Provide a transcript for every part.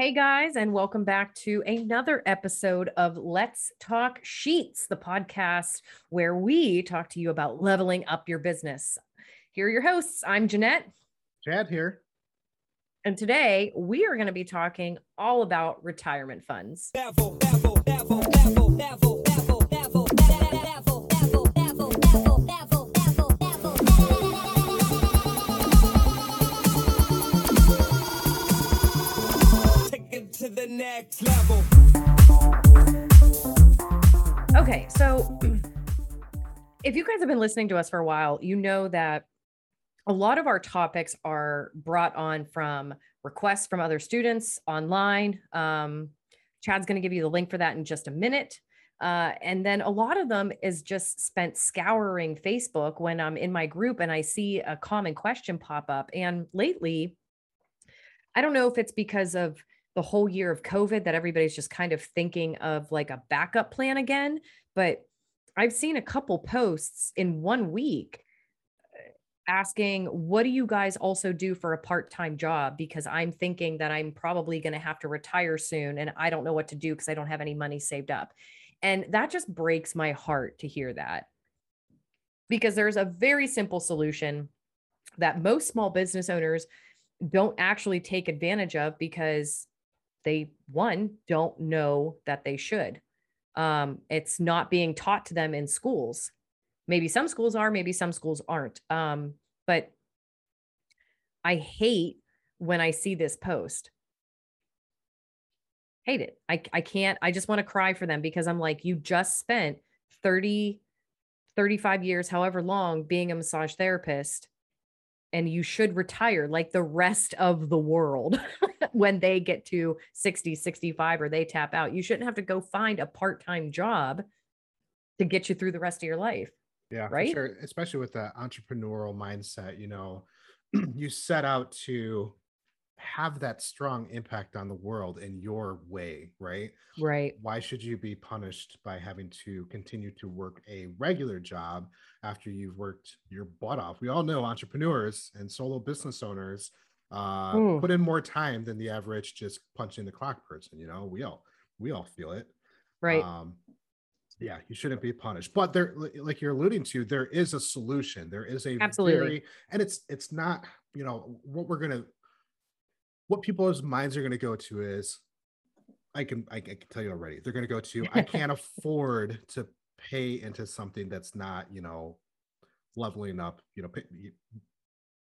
Hey guys, and welcome back to another episode of Let's Talk Sheets, the podcast where we talk to you about leveling up your business. Here are your hosts. I'm Jeanette. Chad here. And today we are going to be talking all about retirement funds. to the next level. Okay, so if you guys have been listening to us for a while, you know that a lot of our topics are brought on from requests from other students online. Um, Chad's going to give you the link for that in just a minute. Uh, and then a lot of them is just spent scouring Facebook when I'm in my group and I see a common question pop up. And lately, I don't know if it's because of the whole year of COVID that everybody's just kind of thinking of like a backup plan again. But I've seen a couple posts in one week uh, asking, What do you guys also do for a part time job? Because I'm thinking that I'm probably going to have to retire soon and I don't know what to do because I don't have any money saved up. And that just breaks my heart to hear that because there's a very simple solution that most small business owners don't actually take advantage of because they one don't know that they should. Um, it's not being taught to them in schools. Maybe some schools are maybe some schools aren't. Um, but i hate when i see this post. Hate it. I, I can't i just want to cry for them because i'm like you just spent 30 35 years however long being a massage therapist and you should retire like the rest of the world when they get to 60 65 or they tap out you shouldn't have to go find a part-time job to get you through the rest of your life Yeah, Right? sure. Especially with the entrepreneurial mindset, you know, you set out to have that strong impact on the world in your way, right? right Why should you be punished by having to continue to work a regular job after you've worked your butt off? We all know entrepreneurs and solo business owners uh, Mm. put in more time than the average just punching the clock person. You know, we all we all feel it. right Um, yeah, you shouldn't be punished. But there, like you're alluding to, there is a solution. There is a Absolutely. very, and it's it's not, you know, what we're gonna, what people's minds are gonna go to is, I can I can tell you already, they're gonna go to, I can't afford to pay into something that's not, you know, leveling up, you know, pay,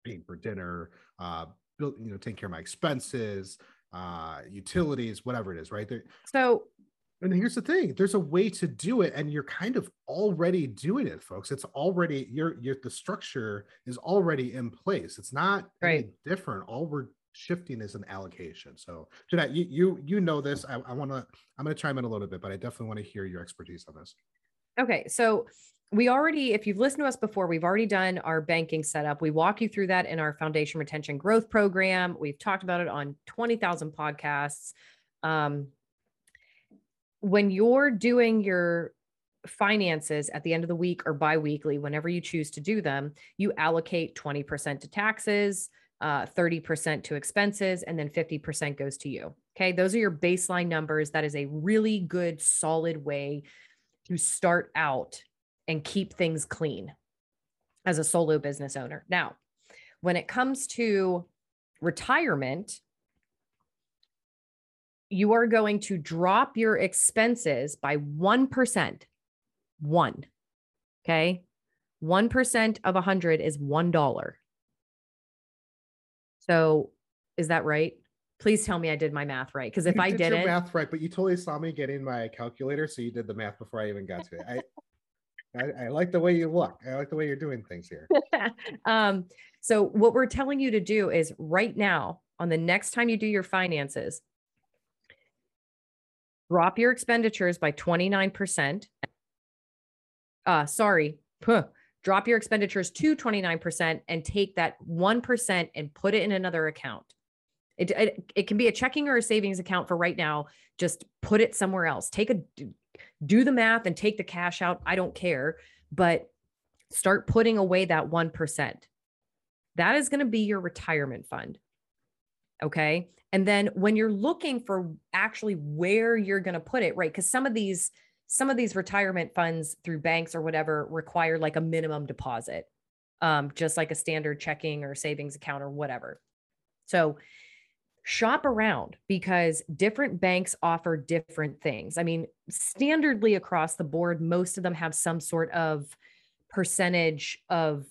paying for dinner, uh, build, you know, take care of my expenses, uh, utilities, whatever it is, right there. so And here's the thing: there's a way to do it, and you're kind of already doing it, folks. It's already you're you're the structure is already in place. It's not Right. different. All we're shifting is an allocation. So, Jeanette, you you you know this. I, I want to. I'm going to chime in a little bit, but I definitely want to hear your expertise on this. Okay, so we already, if you've listened to us before, we've already done our banking setup. We walk you through that in our foundation retention growth program. We've talked about it on 20,000 podcasts. Um, when you're doing your finances at the end of the week or biweekly, whenever you choose to do them, you allocate 20% to taxes, uh, 30% to expenses, and then 50% goes to you. Okay, those are your baseline numbers. That is a really good, solid way to start out and keep things clean as a solo business owner. Now, when it comes to retirement, you are going to drop your expenses by 1%. One. Okay. 1% of 100 is $1. So is that right? Please tell me I did my math right. Because if You I did your math right, but you totally saw me getting my calculator, so you did the math before I even got to it. I I, I like the way you look. I like the way you're doing things here. um, so what we're telling you to do is right now, on the next time you do your finances, drop your expenditures by 29%. Uh, sorry, huh, drop your expenditures to 29% and take that 1% and put it in another account. It, it, it can be a checking or a savings account for right now. Just put it somewhere else. Take a do the math and take the cash out. I don't care, but start putting away that 1%. That is going to be your retirement fund. Okay. And then when you're looking for actually where you're going to put it, right? Because some of these, some of these retirement funds through banks or whatever require like a minimum deposit, um, just like a standard checking or savings account or whatever. So shop around because different banks offer different things. I mean, standardly across the board, most of them have some sort of percentage of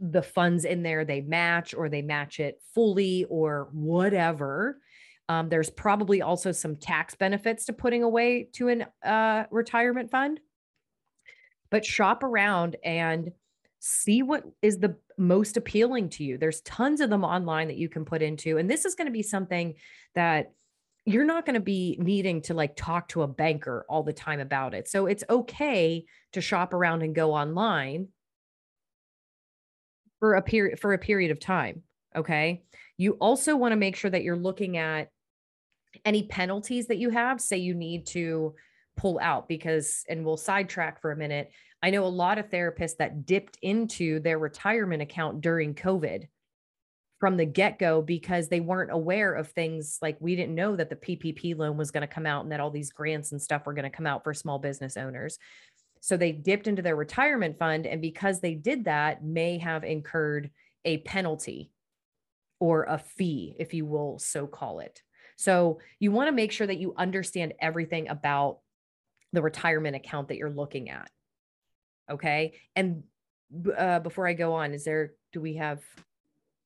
the funds in there they match or they match it fully or whatever. Um, there's probably also some tax benefits to putting away to an uh, retirement fund. But shop around and see what is the most appealing to you. There's tons of them online that you can put into. And this is going to be something that you're not going to be needing to like talk to a banker all the time about it. So it's okay to shop around and go online for a period for a period of time, okay? You also want to make sure that you're looking at any penalties that you have, say you need to pull out because and we'll sidetrack for a minute. I know a lot of therapists that dipped into their retirement account during COVID from the get go because they weren't aware of things like we didn't know that the PPP loan was going to come out and that all these grants and stuff were going to come out for small business owners. So they dipped into their retirement fund. And because they did that, may have incurred a penalty or a fee, if you will so call it. So you want to make sure that you understand everything about the retirement account that you're looking at. Okay. And uh, before I go on, is there, do we have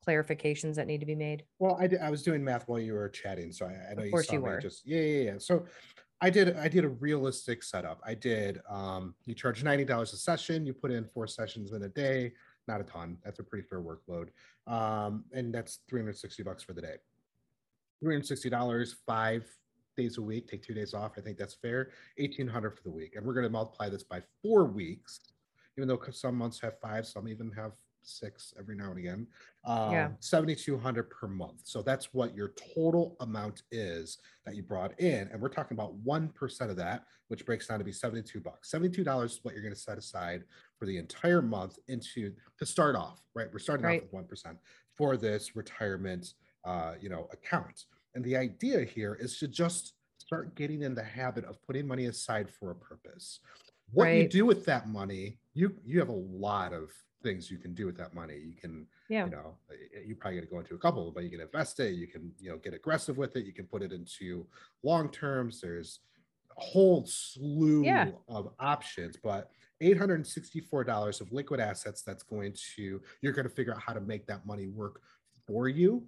clarifications that need to be made? Well, I, did, I was doing math while you were chatting, so I, I know Of you saw you me were. just yeah, yeah, yeah. So I did I did a realistic setup. I did um you charge ninety dollars a session. You put in four sessions in a day, not a ton. That's a pretty fair workload, um, and that's three hundred sixty bucks for the day. Three hundred sixty dollars, five days a week. Take two days off. I think that's fair. Eighteen hundred for the week, and we're going to multiply this by four weeks. Even though some months have five, some even have six every now and again. Um, Yeah. 7,200 per month. So that's what your total amount is that you brought in. And we're talking about 1% of that, which breaks down to be 72 bucks. $72 is what you're going to set aside for the entire month into to start off, right? We're starting Right. off with 1% for this retirement, uh, you know, account. And the idea here is to just start getting in the habit of putting money aside for a purpose. What you do with that money, you you have a lot of things you can do with that money. You can Yeah. you know you probably got to go into a couple but you can invest it you can you know get aggressive with it you can put it into long terms there's a whole slew Yeah. of options but $864 of liquid assets that's going to you're going to figure out how to make that money work for you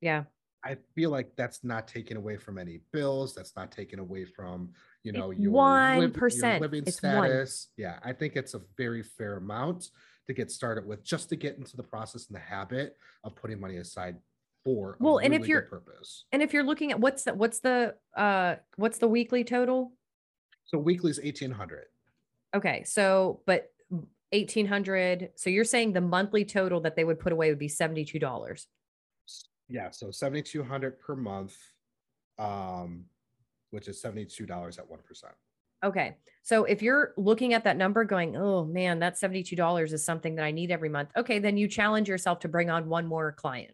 Yeah. I feel like that's not taken away from any bills that's not taken away from you know your, your 1%. living It's one. status yeah i think it's a very fair amount to get started with just to get into the process and the habit of putting money aside for a Well, and if really good you're- purpose And if you're looking at what's the, what's the, uh, what's the weekly total? so weekly is 1800 Okay. So, but 1800. So you're saying the monthly total that they would put away would be $72. Yeah so 7200 per month um which is $72 at 1% Okay. So if you're looking at that number going, oh man, that $72 is something that I need every month. Okay. Then you challenge yourself to bring on one more client.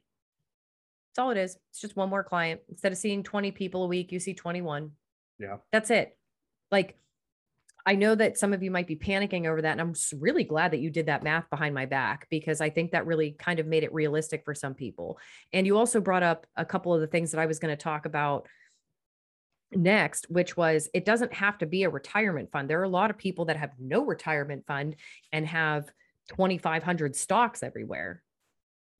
That's all it is. It's just one more client. Instead of seeing 20 people a week, you see 21. Yeah. That's it. Like, I know that some of you might be panicking over that. And I'm really glad that you did that math behind my back because I think that really kind of made it realistic for some people. And you also brought up a couple of the things that I was going to talk about next, which was it doesn't have to be a retirement fund. There are a lot of people that have no retirement fund and have 2,500 stocks everywhere.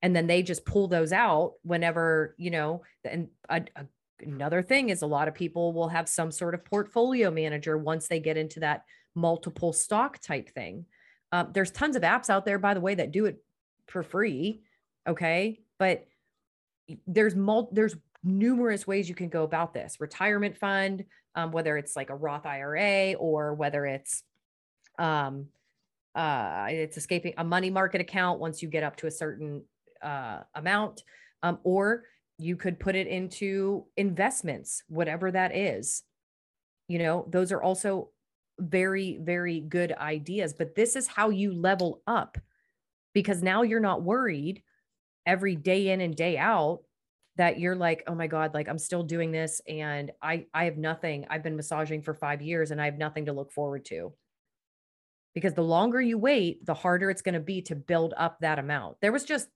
And then they just pull those out whenever, you know, and a, a, another thing is a lot of people will have some sort of portfolio manager once they get into that multiple stock type thing. Um, there's tons of apps out there, by the way, that do it for free. Okay. But there's mul- there's numerous ways you can go about this retirement fund um, whether it's like a roth ira or whether it's um uh it's escaping a money market account once you get up to a certain uh amount um or you could put it into investments whatever that is you know those are also very very good ideas but this is how you level up because now you're not worried every day in and day out that you're like, oh my God, like I'm still doing this and I I have nothing. I've been massaging for five years and I have nothing to look forward to. Because the longer you wait, the harder it's going to be to build up that amount. There was just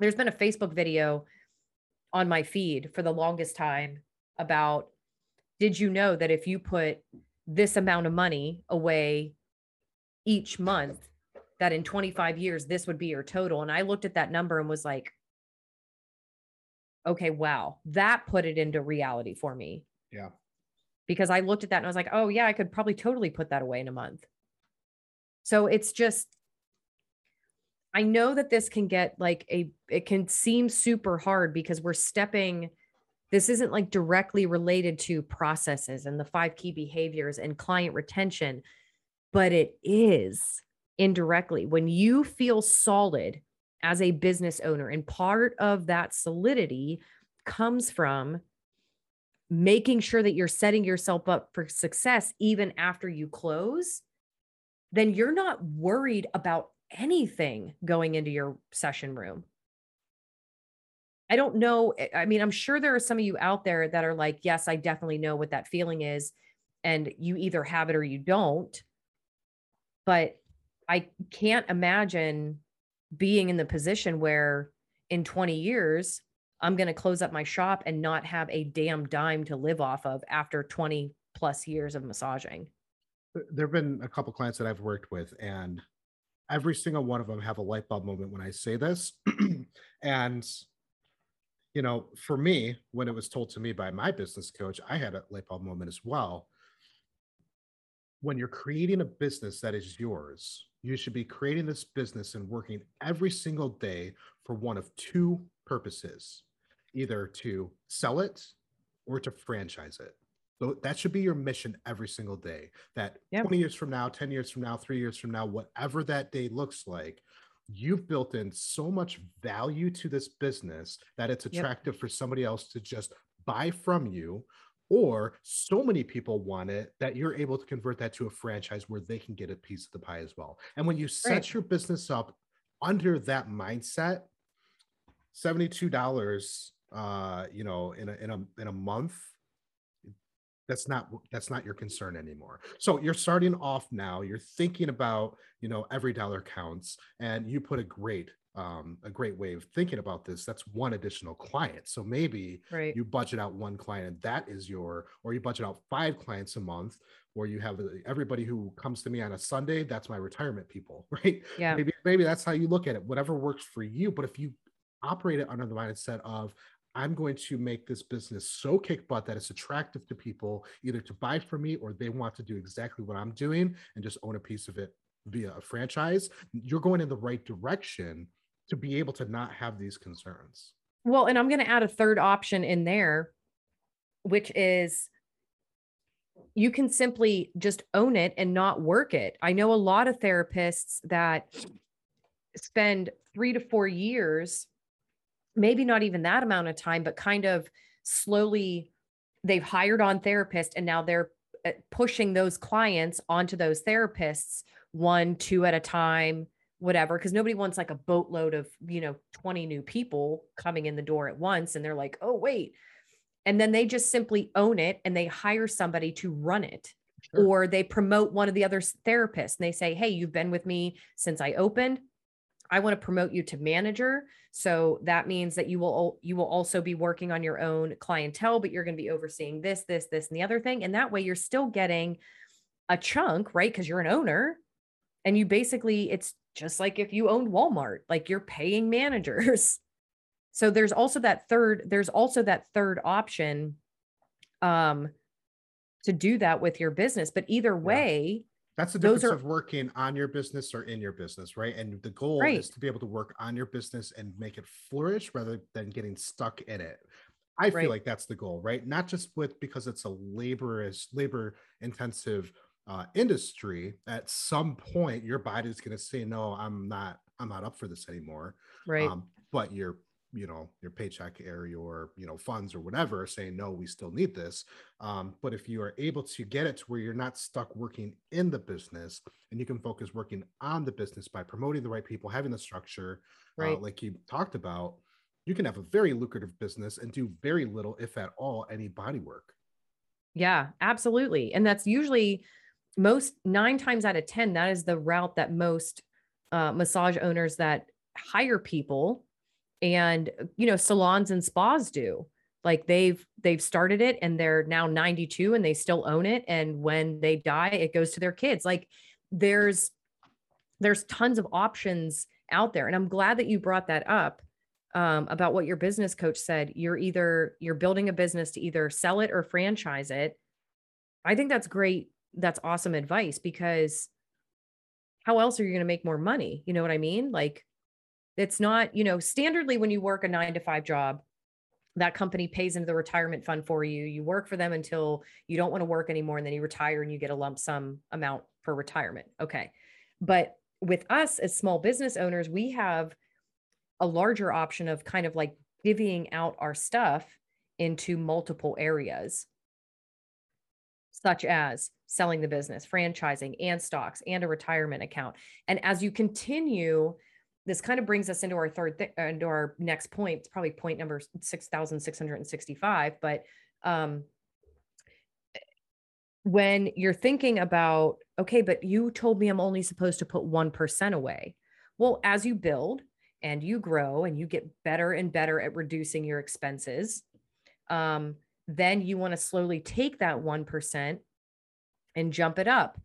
there's been a Facebook video on my feed for the longest time about did you know that if you put this amount of money away each month that in 25 years this would be your total? And i looked at that number and was like okay wow that put it into reality for me. Yeah. because i looked at that and i was like oh yeah i could probably totally put that away in a month. So it's just i know that this can get like a it can seem super hard because we're stepping this isn't like directly related to processes and the five key behaviors and client retention but it is indirectly. When you feel solid as a business owner and part of that solidity comes from making sure that you're setting yourself up for success even after you close then you're not worried about anything going into your session room I don't know. eh, I mean, I'm sure there are some of you out there that are like, yes, I definitely know what that feeling is. And you either have it or you don't. But I can't imagine being in the position where in 20 years, I'm going to close up my shop and not have a damn dime to live off of after 20 plus years of massaging. there have been a couple clients that I've worked with, and every single one of them have a light bulb moment when I say this. and you know, for me, when it was told to me by my business coach, I had a light bulb moment as well. When you're creating a business that is yours, you should be creating this business and working every single day for one of two purposes either to sell it or to franchise it. So that should be your mission every single day. That Yep. 20 years from now, 10 years from now, three years from now, whatever that day looks like, you've built in so much value to this business that it's Yep. attractive for somebody else to just buy from you. Or so many people want it that you're able to convert that to a franchise where they can get a piece of the pie as well. And when you set Right. your business up under that mindset, $72 uh you know in a in a in a month that's not that's not your concern anymore so you're starting off now you're thinking about you know every dollar counts and you put a great um a great way of thinking about this that's one additional client so maybe Right. you budget out one client and that is your or you budget out five clients a month or you have uh, everybody who comes to me on a sunday that's my retirement people right Yeah. maybe maybe that's how you look at it whatever works for you but if you operate it under the mindset of i'm going to make this business so kick butt that it's attractive to people either to buy from me or they want to do exactly what i'm doing and just own a piece of it via a franchise you're going in the right direction to be able to not have these concerns Well, and I'm going to add a third option in there, which is you can simply just own it and not work it. I know a lot of therapists that spend three to four years, maybe not even that amount of time, but kind of slowly they've hired on therapists and now they're uh, pushing those clients onto those therapists one, two at a time, whatever because nobody wants like a boatload of you know 20 new people coming in the door at once and they're like oh wait. And then they just simply own it and they hire somebody to run it. Sure. or they promote one of the other therapists and they say hey you've been with me since i opened i want to promote you to manager. So that means that you will you will also be working on your own clientele but you're going to be overseeing this this this and the other thing. And that way you're still getting a chunk right? Because you're an owner. And you basically it's just like if you owned Walmart, like you're paying managers. So there's also that third, there's also that third option um to do that with your business. But either way, That's the difference are- of working on your business or in your business, right? And the goal Right. is to be able to work on your business and make it flourish rather than getting stuck in it. I feel Right. like that's the goal, right? Not just with because it's a laborious, labor intensive uh, industry. At some point, your body's going to say, "No, I'm not. I'm not up for this anymore." right? Um, but your you know your paycheck or your you know funds or whatever saying no we still need this um, but if you are able to get it to where you're not stuck working in the business and you can focus working on the business by promoting the right people having the structure uh, right. like you talked about you can have a very lucrative business and do very little, if at all, any body work. Yeah, absolutely. And that's usually most nine times out of 10, that is the route that most uh, massage owners that hire people and, you know, salons and spas do. Like they've they've started it and they're now 92 and they still own it. And when they die, it goes to their kids. Like there's there's tons of options out there. And I'm glad that you brought that up um, about what your business coach said. You're either you're building a business to either sell it or franchise it. I think that's great. That's awesome advice because how else are you going to make more money? You know what I mean? Like it's not, you know, standardly when you work a nine to five job, that company pays into the retirement fund for you. You work for them until you don't want to work anymore. And then you retire and you get a lump sum amount for retirement. Okay. But with us as small business owners, we have a larger option of kind of like divvying out our stuff into multiple areas, such as selling the business, franchising, and stocks, and a retirement account. And as you continue, this kind of brings us into our third, th- uh, into our next point. It's probably point number 6,665. But um, when you're thinking about, okay, but you told me I'm only supposed to put 1% away. Well, as you build, and you grow and you get better and better at reducing your expenses, um, then you want to slowly take that 1% and jump it up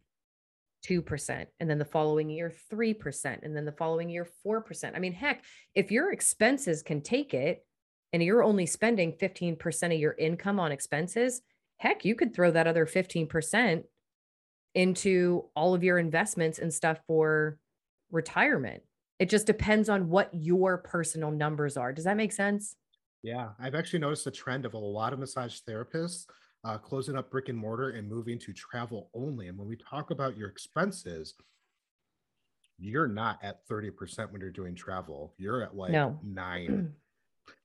2%. And then the following year, 3%. And then the following year, 4%. I mean, heck, if your expenses can take it and you're only spending 15% of your income on expenses, heck, you could throw that other 15% into all of your investments and stuff for retirement it just depends on what your personal numbers are. Does that make sense? Yeah, I've actually noticed a trend of a lot of massage therapists uh, closing up brick and mortar and moving to travel only. And when we talk about your expenses, you're not at 30% when you're doing travel. You're at like no. nine.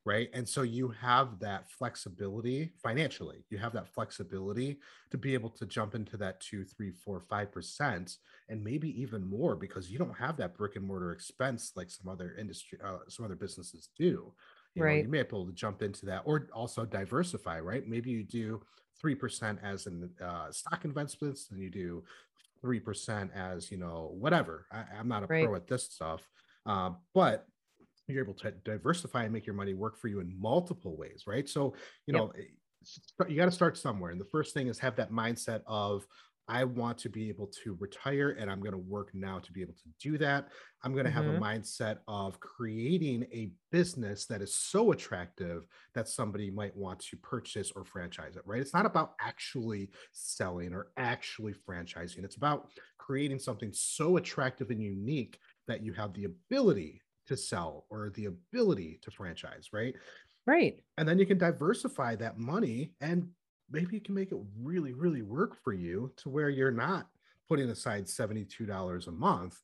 right and so you have that flexibility financially you have that flexibility to be able to jump into that two three four five percent and maybe even more because you don't have that brick and mortar expense like some other industry uh, some other businesses do you right know, you may be able to jump into that or also diversify right maybe you do 3% as in uh, stock investments and you do 3% as you know whatever I, am not a right. pro at this stuff uh, but you're able to diversify and make your money work for you in multiple ways, right? So, you know, yep. Eh, you got to start somewhere. And the first thing is have that mindset of, I want to be able to retire and I'm going to work now to be able to do that. I'm going to mm-hmm. have a mm-hmm. mindset of creating a business that is so attractive that somebody might want to purchase or franchise it, right? It's not about actually selling or actually franchising. It's about creating something so attractive and unique that you have the ability to sell or the ability to franchise, right? Right. And then you can diversify that money and maybe you can make it really, really work for you to where you're not putting aside $72 a month,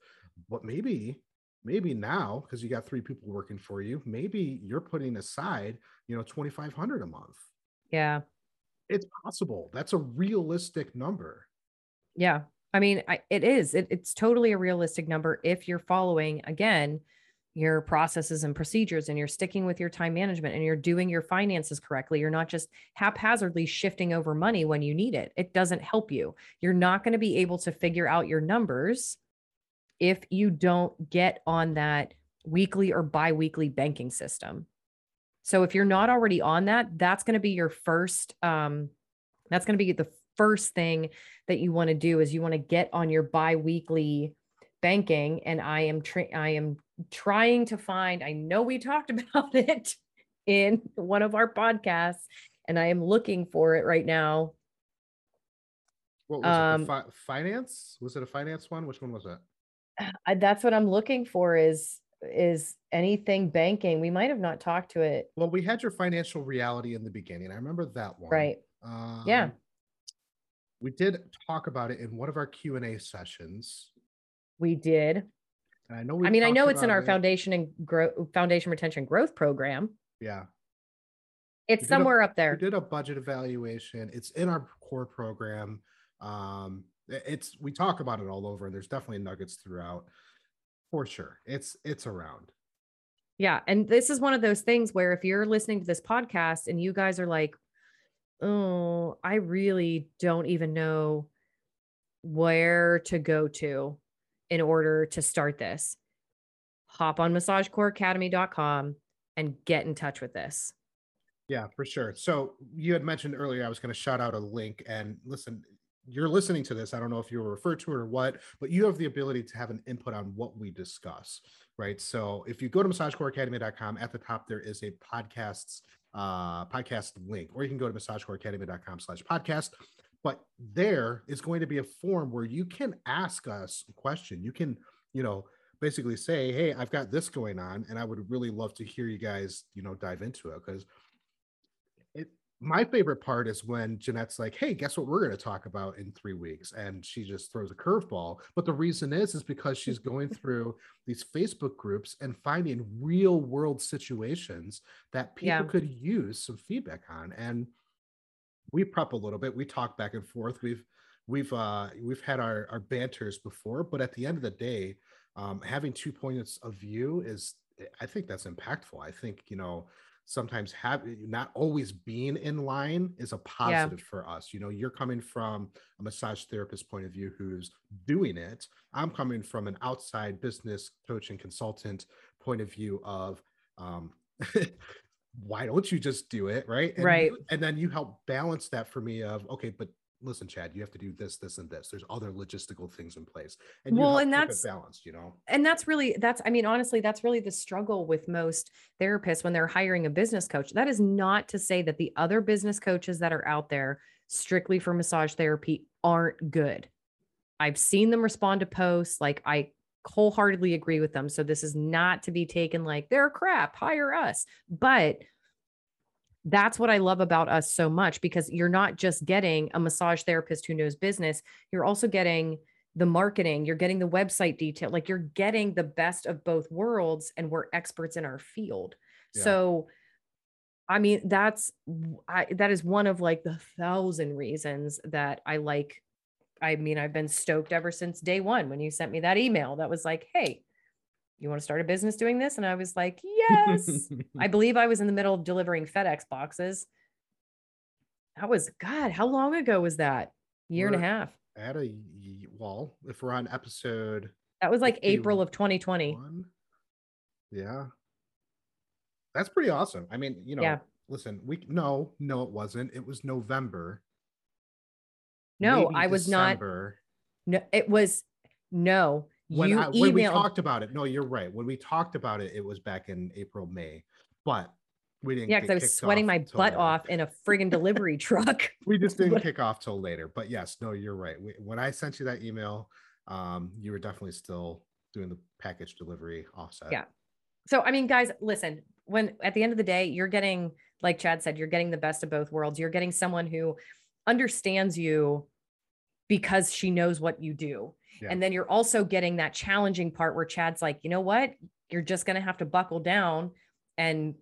but maybe maybe now because you got three people working for you maybe you're putting aside you know 2500 a month. Yeah. It's possible. That's a realistic number. Yeah. I mean I, it is. It, it's totally a realistic number if you're following again your processes and procedures and you're sticking with your time management and you're doing your finances correctly. You're not just haphazardly shifting over money when you need it. It doesn't help you. You're not going to be able to figure out your numbers if you don't get on that weekly or biweekly banking system. So if you're not already on that, that's going to be your first um that's going to be the first thing that you want to do is you want to get on your biweekly banking and I am tra- I am trying to find, I know we talked about it in one of our podcasts, and I am looking for it right now. What was um, it? Fi- finance? Was it a finance one? Which one was it? I, that's what I'm looking for is is anything banking. We might have not talked to it. Well, we had your financial reality in the beginning. I remember that one. Right. Um, yeah. We did talk about it in one of our Q and A sessions. We did. And I know. I mean, I know it's in our it. foundation and grow foundation retention growth program. Yeah. It's somewhere a, up there. We did a budget evaluation. It's in our core program. Um, it's we talk about it all over, and there's definitely nuggets throughout. For sure, it's it's around. Yeah. And this is one of those things where if you're listening to this podcast and you guys are like, oh, I really don't even know where to go to in order to start this, hop on massagecoreacademy.com and get in touch with this. Yeah, for sure. So you had mentioned earlier I was going to shout out a link and listen, you're listening to this. I don't know if you were referred to it or what, but you have the ability to have an input on what we discuss, right? So if you go to massagecoreacademy.com, at the top there is a podcasts uh, podcast link, or you can go to massagecoreacademy.com slash podcast. But there is going to be a form where you can ask us a question. You can, you know, basically say, hey, I've got this going on, and I would really love to hear you guys, you know, dive into it because it my favorite part is when Jeanette's like, "Hey, guess what we're going to talk about in 3 weeks?" and she just throws a curveball. But the reason is is because she's going through these Facebook groups and finding real world situations that people yeah. could use some feedback on. And we prep a little bit. We talk back and forth. We've we've uh we've had our our banters before, but at the end of the day, um having two points of view is I think that's impactful. I think, you know, sometimes have not always being in line is a positive yeah. for us you know you're coming from a massage therapist point of view who's doing it i'm coming from an outside business coach and consultant point of view of um why don't you just do it right and, right and then you help balance that for me of okay but listen, Chad, you have to do this, this, and this. There's other logistical things in place. And well, and that's balanced, you know. And that's really that's I mean, honestly, that's really the struggle with most therapists when they're hiring a business coach. That is not to say that the other business coaches that are out there strictly for massage therapy aren't good. I've seen them respond to posts. Like I wholeheartedly agree with them. So this is not to be taken like they're crap, hire us. But that's what I love about us so much because you're not just getting a massage therapist who knows business, you're also getting the marketing, you're getting the website detail, like you're getting the best of both worlds and we're experts in our field. Yeah. So I mean that's I that is one of like the thousand reasons that I like I mean I've been stoked ever since day 1 when you sent me that email that was like, "Hey, you want to start a business doing this? And I was like, yes. I believe I was in the middle of delivering FedEx boxes. That was God, how long ago was that? Year we're and a half. At a well, if we're on episode that was like April of 2020. Yeah. That's pretty awesome. I mean, you know, yeah. listen, we no, no, it wasn't. It was November. No, I was December. not. No, it was no when, you I, when we talked about it. No, you're right. When we talked about it, it was back in April, May, but we didn't. Yeah, because I was sweating my butt later. off in a friggin' delivery truck. We just didn't kick off till later. But yes, no, you're right. We, when I sent you that email, um, you were definitely still doing the package delivery offset. Yeah. So I mean, guys, listen. When at the end of the day, you're getting, like Chad said, you're getting the best of both worlds. You're getting someone who understands you because she knows what you do yeah. And then you're also getting that challenging part where Chad's like, you know what? You're just going to have to buckle down and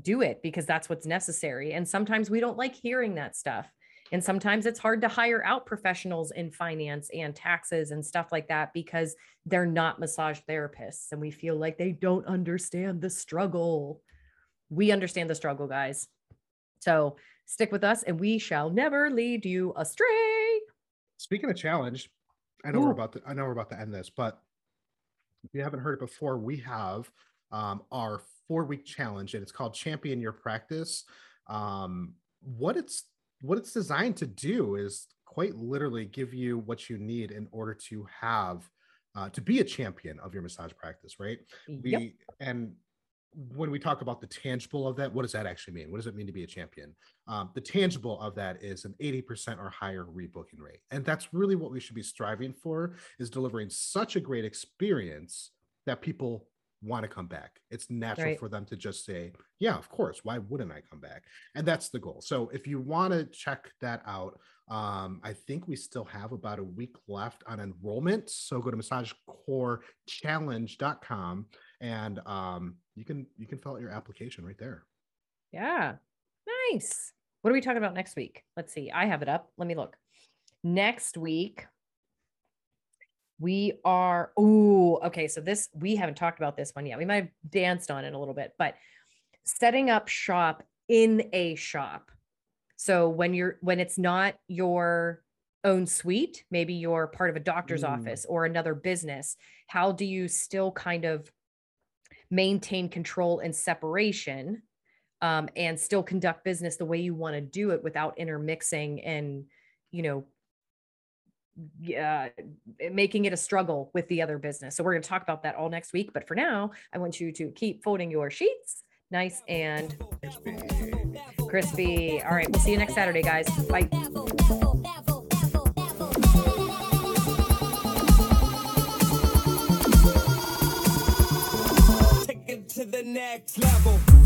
do it because that's what's necessary. And sometimes we don't like hearing that stuff. And sometimes it's hard to hire out professionals in finance and taxes and stuff like that because they're not massage therapists and we feel like they don't understand the struggle. We understand the struggle, guys. So stick with us and we shall never lead you astray. Speaking of challenge, I know Ooh. we're about to I know we're about to end this, but if you haven't heard it before, we have um, our four week challenge, and it's called Champion Your Practice. Um, what it's what it's designed to do is quite literally give you what you need in order to have uh, to be a champion of your massage practice, right? Yep. We and when we talk about the tangible of that, what does that actually mean? What does it mean to be a champion? Um, the tangible of that is an 80% or higher rebooking rate. And that's really what we should be striving for is delivering such a great experience that people want to come back. It's natural right. for them to just say, yeah, of course. Why wouldn't I come back? And that's the goal. So if you want to check that out, um, I think we still have about a week left on enrollment. So go to massagecorechallenge.com and um, you can you can fill out your application right there. Yeah. Nice. What are we talking about next week? Let's see. I have it up. Let me look. Next week, we are oh okay so this we haven't talked about this one yet we might have danced on it a little bit but setting up shop in a shop so when you're when it's not your own suite maybe you're part of a doctor's Mm. office or another business how do you still kind of maintain control and separation um, and still conduct business the way you want to do it without intermixing and you know yeah making it a struggle with the other business. So we're going to talk about that all next week but for now i want you to keep folding your sheets nice and crispy. All right we'll see you next saturday guys. Bye to the next level.